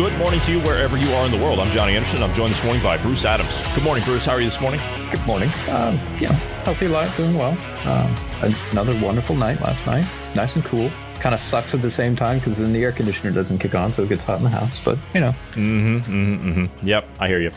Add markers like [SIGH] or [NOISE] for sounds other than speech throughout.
Good morning to you wherever you are in the world. I'm Johnny Anderson. I'm joined this morning by Bruce Adams. Good morning, Bruce. How are you this morning? Good morning. Um, you know, healthy life, doing well. Um, another wonderful night last night. Nice and cool. Kind of sucks at the same time because then the air conditioner doesn't kick on, so it gets hot in the house. But you know. Mm-hmm. Mm-hmm. mm-hmm. Yep. I hear you.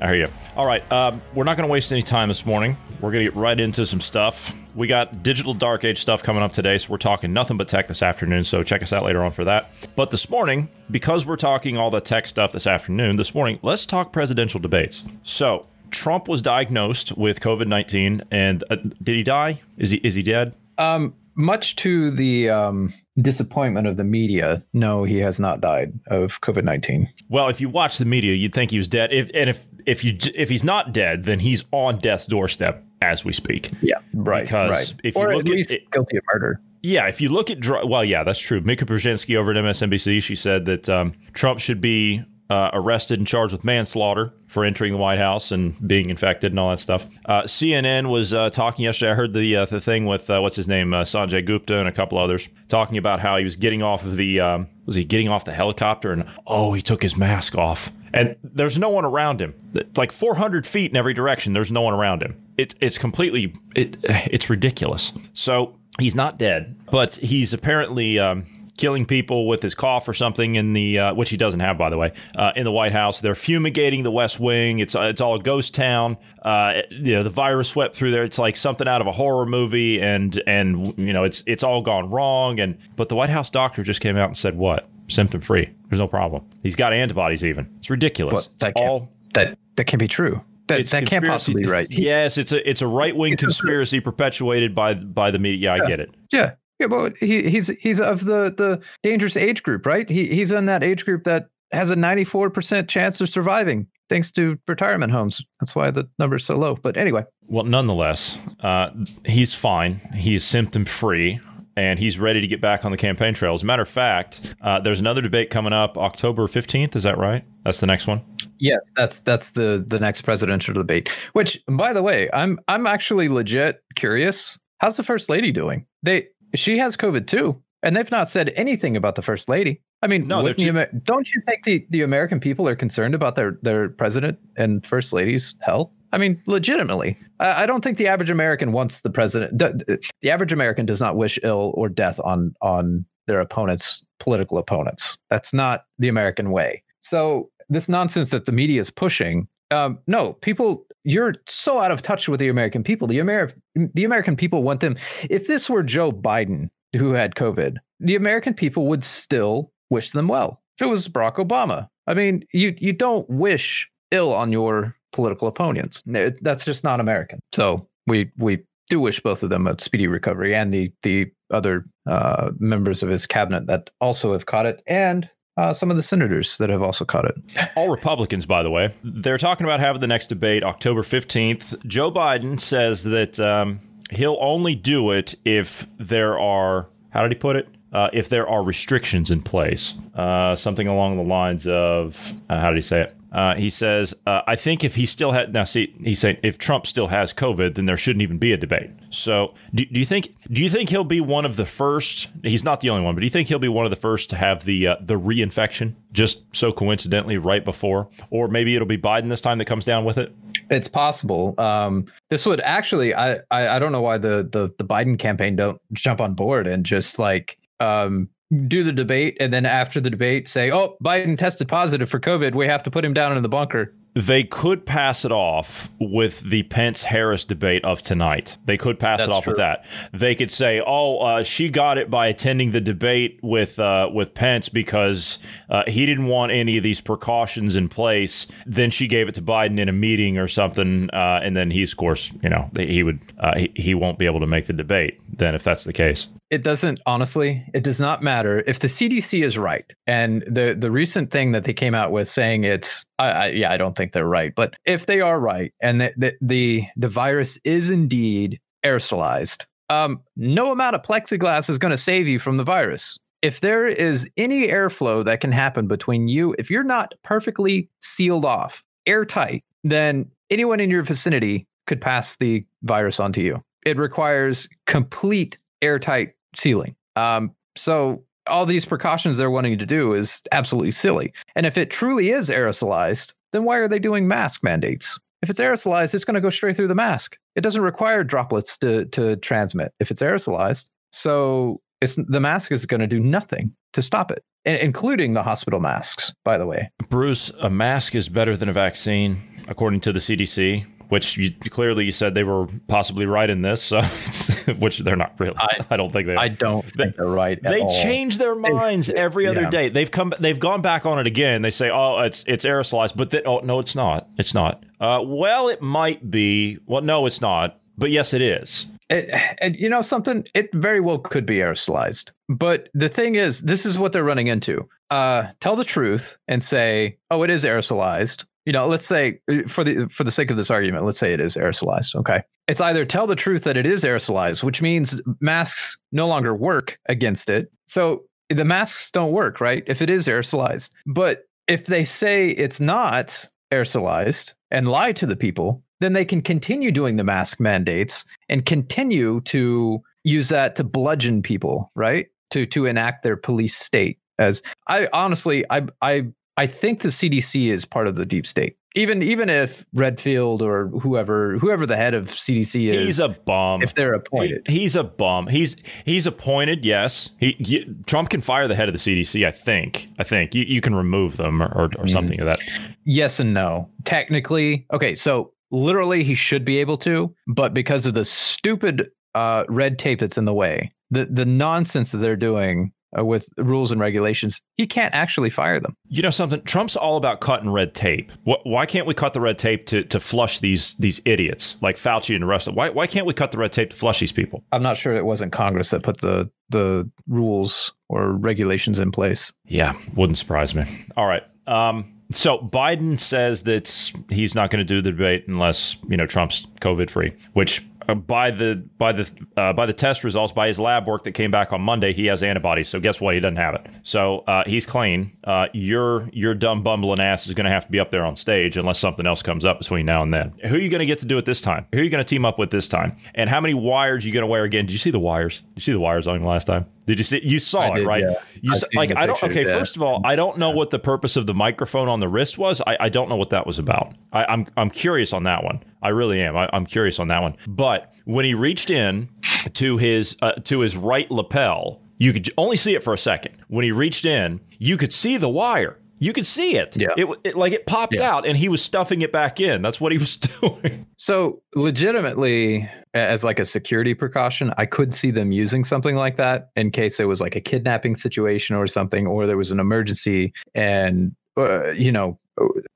I hear you. All right. Um, we're not going to waste any time this morning. We're going to get right into some stuff. We got digital dark age stuff coming up today, so we're talking nothing but tech this afternoon. So check us out later on for that. But this morning, because we're talking all the tech stuff this afternoon, this morning, let's talk presidential debates. So Trump was diagnosed with COVID nineteen, and uh, did he die? Is he is he dead? Um, much to the um, disappointment of the media, no, he has not died of COVID nineteen. Well, if you watch the media, you'd think he was dead. If and if if you if he's not dead, then he's on death's doorstep as we speak. Yeah, right. Because right. if or you at look least at guilty of murder. yeah, if you look at well, yeah, that's true. Mika Brzezinski over at MSNBC, she said that um, Trump should be uh, arrested and charged with manslaughter for entering the White House and being infected and all that stuff. Uh, CNN was uh, talking yesterday. I heard the uh, the thing with uh, what's his name, uh, Sanjay Gupta, and a couple others talking about how he was getting off of the um, was he getting off the helicopter and oh he took his mask off and there's no one around him. It's like 400 feet in every direction. There's no one around him. It, it's completely it, it's ridiculous. So he's not dead, but he's apparently. Um, killing people with his cough or something in the uh, which he doesn't have by the way uh, in the White House. They're fumigating the West Wing. It's it's all a ghost town. Uh, you know the virus swept through there. It's like something out of a horror movie, and and you know it's it's all gone wrong. And but the White House doctor just came out and said what symptom free. There's no problem. He's got antibodies even. It's ridiculous. But that all that that can't be true. That, that can't possibly be right. Yes, it's a it's a right wing conspiracy perpetuated by by the media. Yeah, I get it. Yeah. Yeah, but he, he's he's of the the dangerous age group, right? He he's in that age group that has a 94% chance of surviving thanks to retirement homes. That's why the number's so low. But anyway, Well, nonetheless, uh, he's fine. He's symptom free. And he's ready to get back on the campaign trail. As a matter of fact, uh, there's another debate coming up October 15th. Is that right? That's the next one. yes, that's that's the the next presidential debate. Which, by the way, I'm I'm actually legit curious. How's the first lady doing? They she has COVID too, and they've not said anything about the first lady. I mean, No, wouldn't you don't you think the, the American people are concerned about their, their president and first lady's health? I mean, legitimately, I, I don't think the average American wants the president. The, the average American does not wish ill or death on on their opponents, political opponents. That's not the American way. So this nonsense that the media is pushing, um, no, people, you're so out of touch with the American people. The Amer- the American people want them. If this were Joe Biden who had COVID, the American people would still wish them well. If it was Barack Obama, I mean, you you don't wish ill on your political opponents. That's just not American. So we we do wish both of them a speedy recovery, and the the other uh, members of his cabinet that also have caught it, and uh, some of the senators that have also caught it. All Republicans, by the way. They're talking about having the next debate October 15th. Joe Biden says that um, he'll only do it if there are, how did he put it? Uh, if there are restrictions in place. Uh, something along the lines of, uh, how did he say it? Uh, he says, uh, I think if he still had, now see, he's saying if Trump still has COVID, then there shouldn't even be a debate. So do, do you think, do you think he'll be one of the first, he's not the only one, but do you think he'll be one of the first to have the, uh, the reinfection just so coincidentally right before? Or maybe it'll be Biden this time that comes down with it? It's possible. Um, this would actually, I, I, I don't know why the, the the Biden campaign don't jump on board and just like um, do the debate, and then after the debate, say, "Oh, Biden tested positive for COVID. We have to put him down in the bunker." They could pass it off with the Pence Harris debate of tonight. They could pass it That's off with that. They could say, "Oh, uh, she got it by attending the debate with uh, with Pence because uh, he didn't want any of these precautions in place." Then she gave it to Biden in a meeting or something, uh, and then he's, of course, you know, he would uh, he, he won't be able to make the debate. Then, if that's the case, it doesn't honestly. It does not matter if the CDC is right. And the the recent thing that they came out with saying it's, I, I yeah, I don't think they're right. But if they are right, and the the the, the virus is indeed aerosolized, um, no amount of plexiglass is going to save you from the virus. If there is any airflow that can happen between you, if you're not perfectly sealed off, airtight, then anyone in your vicinity could pass the virus onto you. It requires complete airtight sealing. Um, so all these precautions they're wanting to do is absolutely silly. And if it truly is aerosolized, then why are they doing mask mandates? If it's aerosolized, it's going to go straight through the mask. It doesn't require droplets to to transmit if it's aerosolized. So it's the mask is going to do nothing to stop it, including the hospital masks. By the way, Bruce, a mask is better than a vaccine, according to the CDC which you, clearly you said they were possibly right in this, so [LAUGHS] which they're not really. I, [LAUGHS] I don't think they. Are. I don't think they, are right. they all. change their minds every other yeah. day. They've come. They've gone back on it again. They say, "Oh, it's it's aerosolized," but then, oh no, it's not. It's not. Uh, well, it might be. Well, no, it's not. But yes, it is. It, and you know something, it very well could be aerosolized. But the thing is, this is what they're running into. Uh, tell the truth and say, "Oh, it is aerosolized," you know, let's say uh, for the for the sake of this argument, let's say it is aerosolized. Okay, it's either tell the truth that it is aerosolized, which means masks no longer work against it. So the masks don't work, right? If it is aerosolized, but if they say it's not aerosolized and lie to the people, then they can continue doing the mask mandates and continue to use that to bludgeon people, right? To to enact their police state. As I honestly, I I I think the CDC is part of the deep state. Even even if Redfield or whoever whoever the head of CDC is, he's a bum. If they're appointed, he, he's a bum. He's he's appointed. Yes, he, he, Trump can fire the head of the CDC. I think. I think you, you can remove them or or, or mm. something of that. Yes and no. Technically, okay. So literally, he should be able to, but because of the stupid uh, red tape that's in the way, the the nonsense that they're doing with rules and regulations, he can't actually fire them. You know something? Trump's all about cutting red tape. Why can't we cut the red tape to, to flush these these idiots like Fauci and the rest of them? Why, why can't we cut the red tape to flush these people? I'm not sure it wasn't Congress that put the the rules or regulations in place. Yeah, wouldn't surprise me. All right. Um, so Biden says that he's not going to do the debate unless you know Trump's COVID free, which uh, by the by the uh, by the test results by his lab work that came back on Monday, he has antibodies. So guess what? He doesn't have it. So uh, he's clean. Uh, your your dumb bumbling ass is going to have to be up there on stage unless something else comes up between now and then. Who are you going to get to do it this time? Who are you going to team up with this time? And how many wires are you going to wear again? Did you see the wires? Did you see the wires on him last time? Did you see? You saw it, right? Yeah. You saw, like I don't. Okay, yeah. first of all, I don't know what the purpose of the microphone on the wrist was. I, I don't know what that was about. I, am I'm, I'm curious on that one. I really am. I, am curious on that one. But when he reached in to his uh, to his right lapel, you could only see it for a second. When he reached in, you could see the wire. You could see it. Yeah. It, it like it popped yeah. out and he was stuffing it back in. That's what he was [LAUGHS] doing. So, legitimately as like a security precaution, I could see them using something like that in case there was like a kidnapping situation or something or there was an emergency and uh, you know,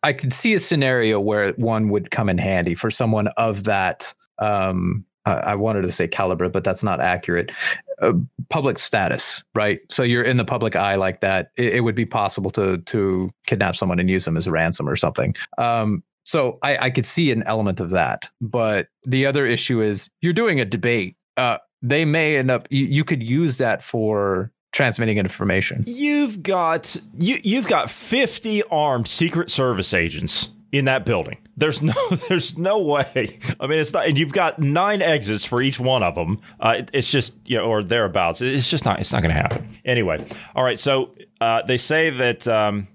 I could see a scenario where one would come in handy for someone of that um I wanted to say caliber, but that's not accurate. Uh, public status, right? So you're in the public eye like that. It, it, would be possible to to kidnap someone and use them as a ransom or something. Um, so I, I could see an element of that. But the other issue is you're doing a debate. Uh, they may end up. You, you could use that for transmitting information. You've got you you've got 50 armed secret service agents in that building. There's no, [LAUGHS] there's no way. I mean, it's not, and you've got nine exits for each one of them. Uh, it, it's just, you know, or thereabouts. It's just not, it's not going to happen. Anyway, all right. So uh, they say that um,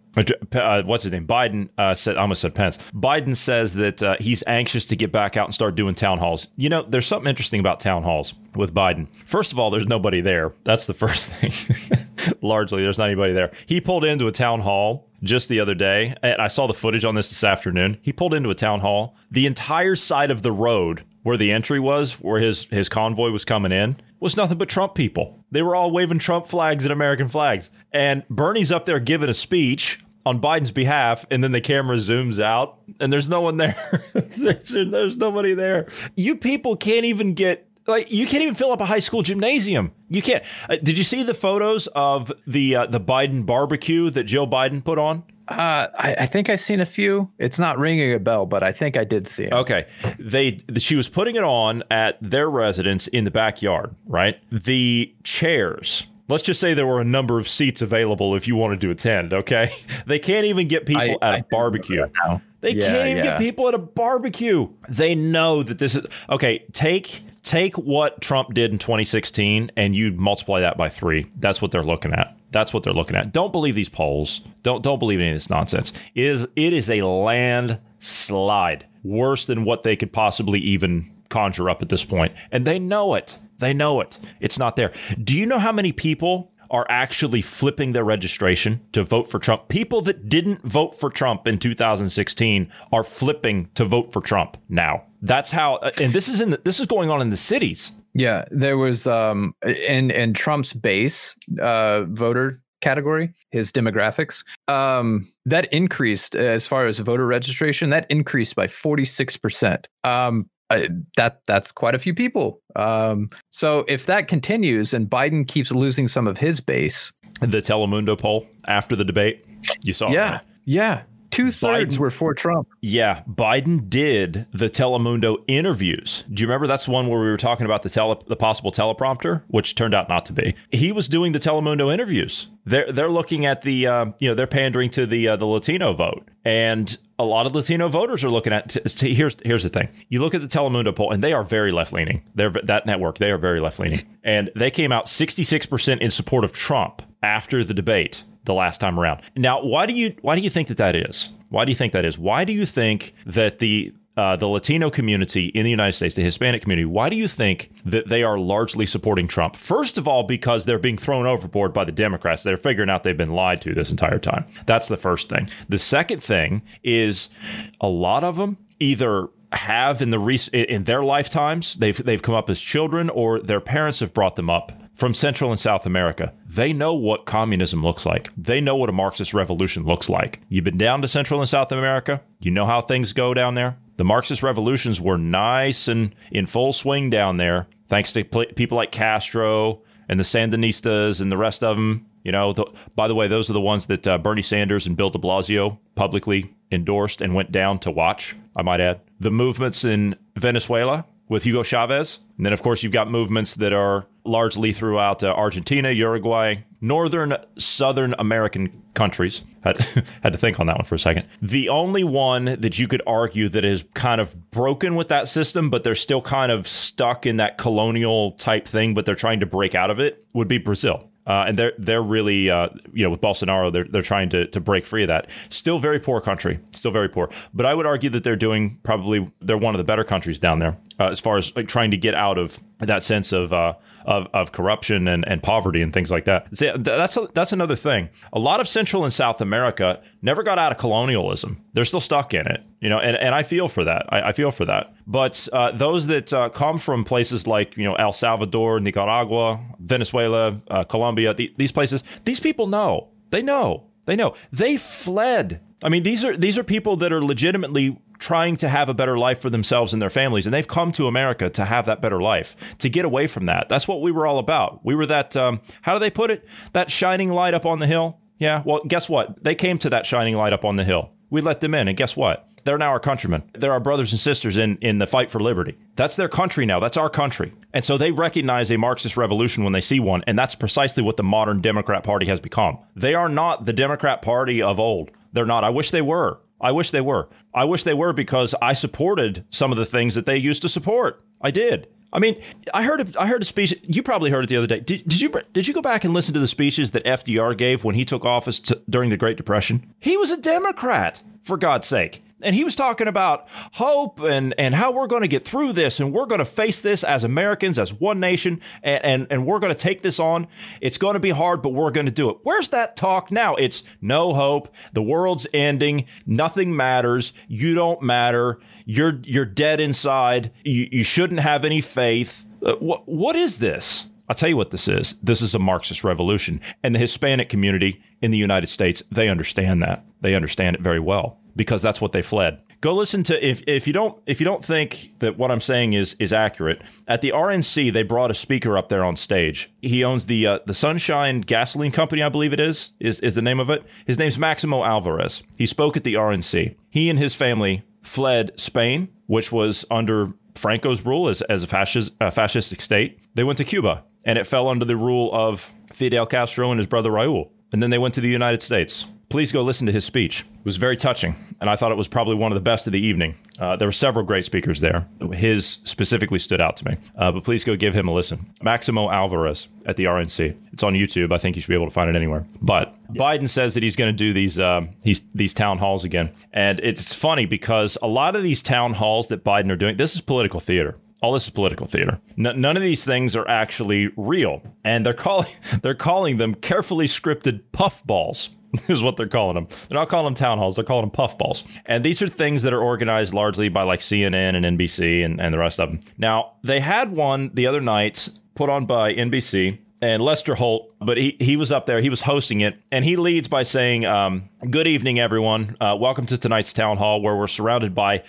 uh, what's his name? Biden uh, said, I almost said Pence. Biden says that uh, he's anxious to get back out and start doing town halls. You know, there's something interesting about town halls with Biden. First of all, there's nobody there. That's the [LAUGHS] first thing. Largely, there's not anybody there. He pulled into a town hall just the other day, and I saw the footage on this this afternoon. He pulled into a town hall. The entire side of the road where the entry was, where his his convoy was coming in, was nothing but Trump people. They were all waving Trump flags and American flags. And Bernie's up there giving a speech on Biden's behalf, and then the camera zooms out, and there's no one there. [LAUGHS] there's, there's nobody there. You people can't even get like you can't even fill up a high school gymnasium. You can't. Uh, did you see the photos of the uh, the Biden barbecue that Joe Biden put on? Uh, I, I, think I've seen a few. It's not ringing a bell, but I think I did see it. Okay, they she was putting it on at their residence in the backyard. Right, the chairs. Let's just say there were a number of seats available if you wanted to attend. Okay, [LAUGHS] they can't even get people I, at I a barbecue. They yeah, can't even yeah. get people at a barbecue. They know that this is okay. Take take what Trump did in 2016 and you multiply that by three. That's what they're looking at. That's what they're looking at. Don't believe these polls. Don't don't believe any of this nonsense. It is it is a landslide worse than what they could possibly even conjure up at this point, and they know it. They know it. It's not there. Do you know how many people are actually flipping their registration to vote for Trump. People that didn't vote for Trump in 2016 are flipping to vote for Trump now. That's how, uh, and this is in the, this is going on in the cities. Yeah, there was um in in Trump's base uh voter category, his demographics, um, that increased as far as voter registration. That increased by forty six percent. Um, uh, that that's quite a few people. Um, so if that continues and Biden keeps losing some of his base, the Telemundo poll after the debate, you saw. Yeah, that. yeah. Two thirds were for Trump. Yeah, Biden did the Telemundo interviews. Do you remember that's the one where we were talking about the tele, the possible teleprompter, which turned out not to be. He was doing the Telemundo interviews. They're they're looking at the uh, you know they're pandering to the uh, the Latino vote, and a lot of Latino voters are looking at. T- t- here's here's the thing: you look at the Telemundo poll, and they are very left leaning. They're that network. They are very left leaning, and they came out 66 percent in support of Trump after the debate the last time around. Now, why do you why do you think that that is? Why do you think that is? Why do you think that the uh, the Latino community in the United States, the Hispanic community, why do you think that they are largely supporting Trump? First of all, because they're being thrown overboard by the Democrats. They're figuring out they've been lied to this entire time. That's the first thing. The second thing is a lot of them either have in the rec- in their lifetimes they've they've come up as children or their parents have brought them up from Central and South America. They know what communism looks like. They know what a Marxist revolution looks like. You've been down to Central and South America. You know how things go down there. The Marxist revolutions were nice and in full swing down there, thanks to people like Castro and the Sandinistas and the rest of them. You know, the, by the way, those are the ones that uh, Bernie Sanders and Bill de Blasio publicly endorsed and went down to watch, I might add. The movements in Venezuela with Hugo Chavez. And then, of course, you've got movements that are largely throughout uh, Argentina, Uruguay, northern, southern American countries. Had, [LAUGHS] had to think on that one for a second. The only one that you could argue that is kind of broken with that system, but they're still kind of stuck in that colonial type thing, but they're trying to break out of it, would be Brazil. Uh, and they're they're really uh, you know with Bolsonaro they're they're trying to to break free of that. Still very poor country, still very poor. But I would argue that they're doing probably they're one of the better countries down there uh, as far as like trying to get out of that sense of uh, of, of corruption and, and poverty and things like that. That's a, that's another thing. A lot of Central and South America never got out of colonialism. They're still stuck in it, you know, and, and I feel for that. I, I feel for that. But uh, those that uh, come from places like you know El Salvador, Nicaragua, Venezuela, uh, Colombia, the, these places, these people know. They know. They know. They fled. I mean, these are these are people that are legitimately trying to have a better life for themselves and their families. And they've come to America to have that better life, to get away from that. That's what we were all about. We were that, um, how do they put it? That shining light up on the hill. Yeah. Well, guess what? They came to that shining light up on the hill. We let them in. And guess what? They're now our countrymen. They're our brothers and sisters in, in the fight for liberty. That's their country now. That's our country. And so they recognize a Marxist revolution when they see one. And that's precisely what the modern Democrat Party has become. They are not the Democrat Party of old. They're not. I wish they were. I wish they were. I wish they were because I supported some of the things that they used to support. I did. I mean, I heard a, I heard a speech. You probably heard it the other day. Did, did you did you go back and listen to the speeches that FDR gave when he took office to, during the Great Depression? He was a Democrat, for God's sake and he was talking about hope and and how we're going to get through this and we're going to face this as Americans as one nation and and, and we're going to take this on. It's going to be hard, but we're going to do it. Where's that talk now? It's no hope. The world's ending. Nothing matters. You don't matter. You're you're dead inside. You you shouldn't have any faith. Uh, what what is this? I'll tell you what this is. This is a Marxist revolution. And the Hispanic community in the United States, they understand that. They understand it very well because that's what they fled. Go listen to if if you don't if you don't think that what I'm saying is is accurate. At the RNC, they brought a speaker up there on stage. He owns the uh, the Sunshine Gasoline Company, I believe it is is is the name of it. His name's Maximo Alvarez. He spoke at the RNC. He and his family fled Spain, which was under Franco's rule as, as a fascist, uh, fascistic state. They went to Cuba, and it fell under the rule of Fidel Castro and his brother Raul. And then they went to the United States. Please go listen to his speech. It was very touching, and I thought it was probably one of the best of the evening. Uh, there were several great speakers there. His specifically stood out to me, uh, but please go give him a listen. Maximo Alvarez at the RNC. It's on YouTube. I think you should be able to find it anywhere. But Biden says that he's going to do these um, he's, these town halls again, and it's funny because a lot of these town halls that Biden are doing, this is political theater all this is political theater. None of these things are actually real, and they're calling [LAUGHS] they're calling them carefully scripted puffballs. [LAUGHS] Is what they're calling them. They're not calling them town halls. They're calling them puffballs. And these are things that are organized largely by like CNN and NBC and, and the rest of them. Now they had one the other night put on by NBC and Lester Holt, but he, he was up there. He was hosting it, and he leads by saying, um, Good evening, everyone. Uh, welcome to tonight's town hall where we're surrounded by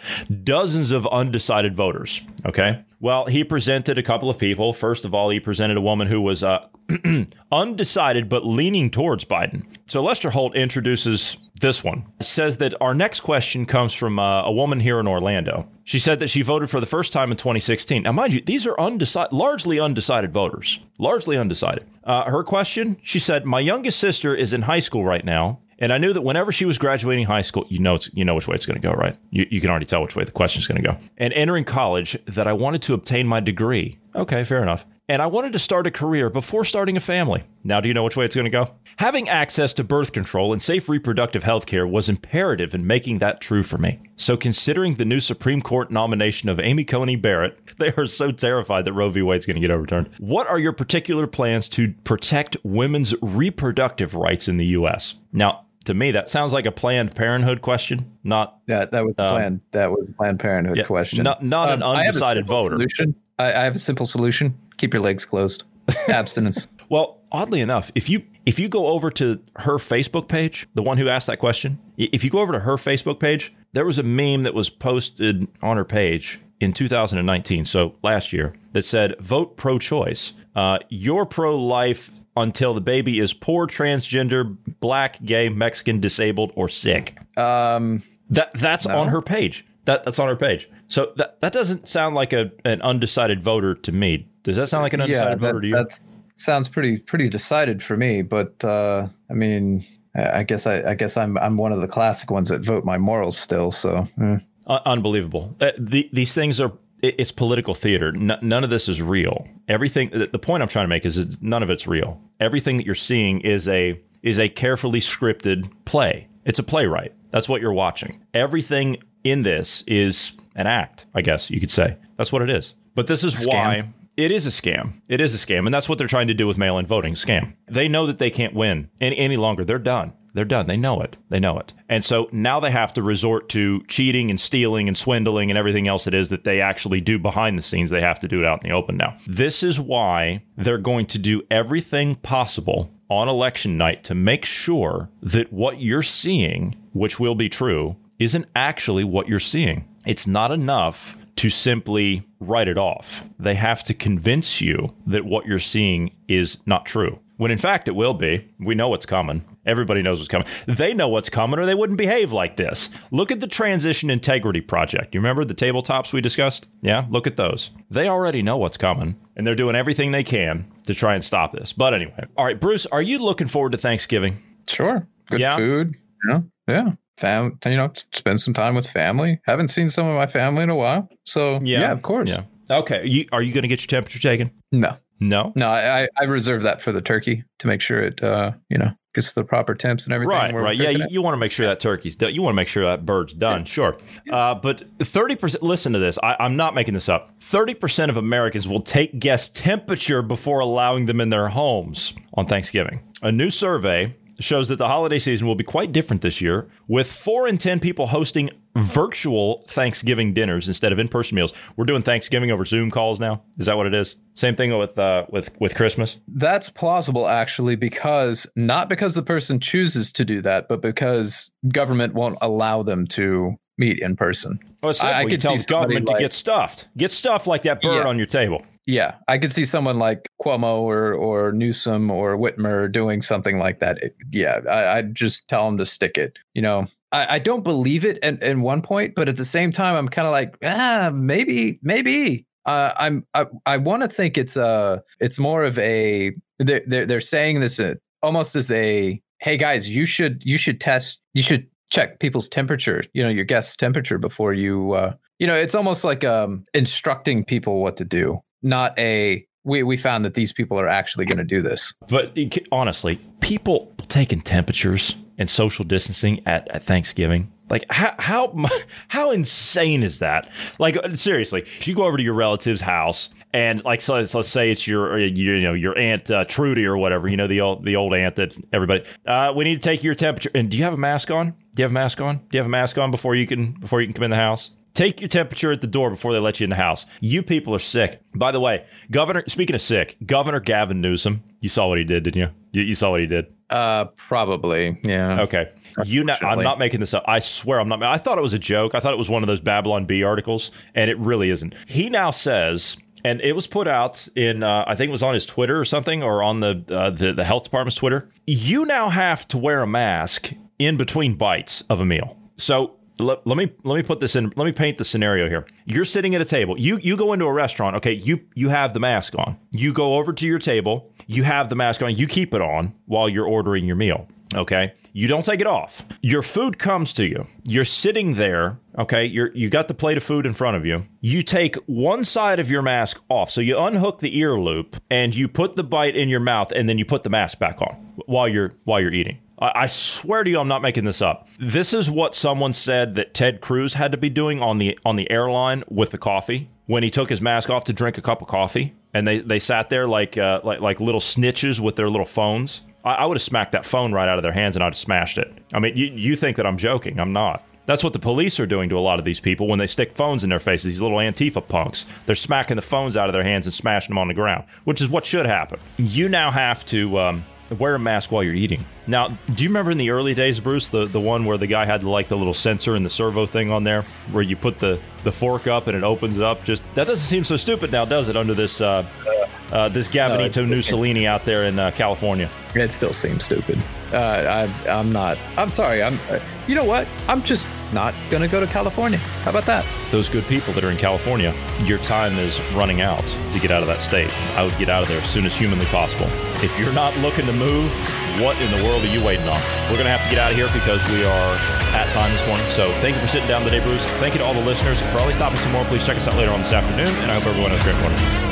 dozens of undecided voters. Okay. Well, he presented a couple of people. First of all, he presented a woman who was uh, [CLEARS THROAT] undecided but leaning towards Biden. So Lester Holt introduces this one. Says that our next question comes from uh, a woman here in Orlando. She said that she voted for the first time in 2016. Now, mind you, these are undecided, largely undecided voters, largely undecided. Uh, her question, she said, "My youngest sister is in high school right now." And I knew that whenever she was graduating high school, you know, you know which way it's going to go, right? You, you can already tell which way the question is going to go. And entering college, that I wanted to obtain my degree. Okay, fair enough and I wanted to start a career before starting a family. Now, do you know which way it's going to go? Having access to birth control and safe reproductive health care was imperative in making that true for me. So, considering the new Supreme Court nomination of Amy Coney Barrett, [LAUGHS] they are so terrified that Roe v. Wade's going to get overturned. What are your particular plans to protect women's reproductive rights in the U.S.? Now, to me, that sounds like a Planned Parenthood question, not. Yeah, that was um, planned. That was a Planned Parenthood yeah, question. Not, not um, an undecided voter. Solution. I, I have a simple solution keep your legs closed. Abstinence. [LAUGHS] well, oddly enough, if you if you go over to her Facebook page, the one who asked that question, if you go over to her Facebook page, there was a meme that was posted on her page in 2019, so last year, that said, "Vote pro-choice. Uh, you're pro-life until the baby is poor, transgender, black, gay, Mexican, disabled, or sick." Um, that that's no. on her page. That that's on her page. So that that doesn't sound like a an undecided voter to me. Does that sound like an undecided yeah, that, voter to you? That sounds pretty pretty decided for me. But uh, I mean, I guess I, I, guess I'm I'm one of the classic ones that vote my morals still. So eh. uh, unbelievable. Uh, the, these things are it's political theater. None of this is real. Everything. The point I'm trying to make is none of it's real. Everything that you're seeing is a is a carefully scripted play. It's a playwright. That's what you're watching. Everything in this is an act, I guess you could say. That's what it is. But this is why it is a scam. It is a scam. And that's what they're trying to do with mail in voting scam. They know that they can't win any, any longer. They're done. They're done. They know it. They know it. And so now they have to resort to cheating and stealing and swindling and everything else it is that they actually do behind the scenes. They have to do it out in the open now. This is why they're going to do everything possible on election night to make sure that what you're seeing, which will be true, isn't actually what you're seeing. It's not enough to simply write it off. They have to convince you that what you're seeing is not true. When in fact it will be. We know what's coming. Everybody knows what's coming. They know what's coming or they wouldn't behave like this. Look at the Transition Integrity Project. You remember the tabletops we discussed? Yeah, look at those. They already know what's coming and they're doing everything they can to try and stop this. But anyway, all right, Bruce, are you looking forward to Thanksgiving? Sure. Good yeah? food. Yeah. Yeah fam, you know, spend some time with family. Haven't seen some of my family in a while, so yeah, yeah of course. Yeah. Okay. You, are you going to get your temperature taken? No. No. No. I, I reserve that for the turkey to make sure it, uh, you know, gets the proper temps and everything. Right. Right. Yeah. You, you, want to make sure that turkey's done. You want to make sure that bird's done. Yeah. Sure. Uh, but thirty percent. Listen to this. I, I'm not making this up. Thirty percent of Americans will take guest temperature before allowing them in their homes on Thanksgiving. A new survey shows that the holiday season will be quite different this year, with four in 10 people hosting virtual Thanksgiving dinners instead of in person meals. We're doing Thanksgiving over Zoom calls now. Is that what it is? Same thing with uh, with with Christmas. That's plausible, actually, because not because the person chooses to do that, but because government won't allow them to meet in person. Well, I, I could tell the government like, to get stuffed. Get stuff like that bird yeah. on your table. Yeah, I could see someone like Cuomo or or Newsom or Whitmer doing something like that. It, yeah, I, would just tell them to stick it. You know, I, I don't believe it in, in one point, but at the same time, I'm kind of like, ah, maybe, maybe. Uh, I'm I, I want to think it's a it's more of a they're they're, they're saying this uh, almost as a hey guys you should you should test you should check people's temperature you know your guest's temperature before you uh, you know it's almost like um, instructing people what to do not a we we found that these people are actually going to do this but honestly people taking temperatures and social distancing at, at thanksgiving like how how [LAUGHS] how insane is that? Like seriously, if you go over to your relative's house and like so let's, let's say it's your you know your aunt uh, Trudy or whatever, you know the old the old aunt that everybody. Uh, we need to take your temperature. And do you have a mask on? Do you have a mask on? Do you have a mask on before you can before you can come in the house? Take your temperature at the door before they let you in the house. You people are sick. By the way, Governor, speaking of sick, Governor Gavin Newsom, you saw what he did, didn't you? You, you saw what he did. Uh, probably. Yeah. Okay. You know, I'm not making this up. I swear I'm not. I thought it was a joke. I thought it was one of those Babylon Bee articles, and it really isn't. He now says and it was put out in uh, I think it was on his Twitter or something or on the, uh, the the health department's Twitter. You now have to wear a mask in between bites of a meal. So let, let, me let me put this in let me paint the scenario here you're sitting at a table you you go into a restaurant okay you you have the mask on you go over to your table you have the mask on you keep it on while you're ordering your meal Okay. You don't take it off. Your food comes to you. You're sitting there. Okay. You're, you got the plate of food in front of you. You take one side of your mask off. So you unhook the ear loop and you put the bite in your mouth and then you put the mask back on while you're, while you're eating. I swear to you, I'm not making this up. This is what someone said that Ted Cruz had to be doing on the on the airline with the coffee when he took his mask off to drink a cup of coffee, and they, they sat there like uh, like like little snitches with their little phones I, I would have smacked that phone right out of their hands and I'd have smashed it. I mean, you, you think that I'm joking. I'm not. That's what the police are doing to a lot of these people when they stick phones in their faces, these little Antifa punks. They're smacking the phones out of their hands and smashing them on the ground, which is what should happen. You now have to um, wear a mask while you're eating. Now, do you remember in the early days, Bruce, the, the one where the guy had like the little sensor and the servo thing on there, where you put the, the fork up and it opens up? Just that doesn't seem so stupid now, does it? Under this uh, uh, this Gavinito no, Mussolini out there in uh, California. It still seems stupid. Uh, I, I'm not. I'm sorry. I'm. Uh, you know what? I'm just not gonna go to California. How about that? Those good people that are in California, your time is running out to get out of that state. I would get out of there as soon as humanly possible. If you're not looking to move, what in the world are you waiting on? We're gonna have to get out of here because we are at time this morning. So thank you for sitting down today, Bruce. Thank you to all the listeners. For always stopping some more, please check us out later on this afternoon. And I hope everyone has a great morning.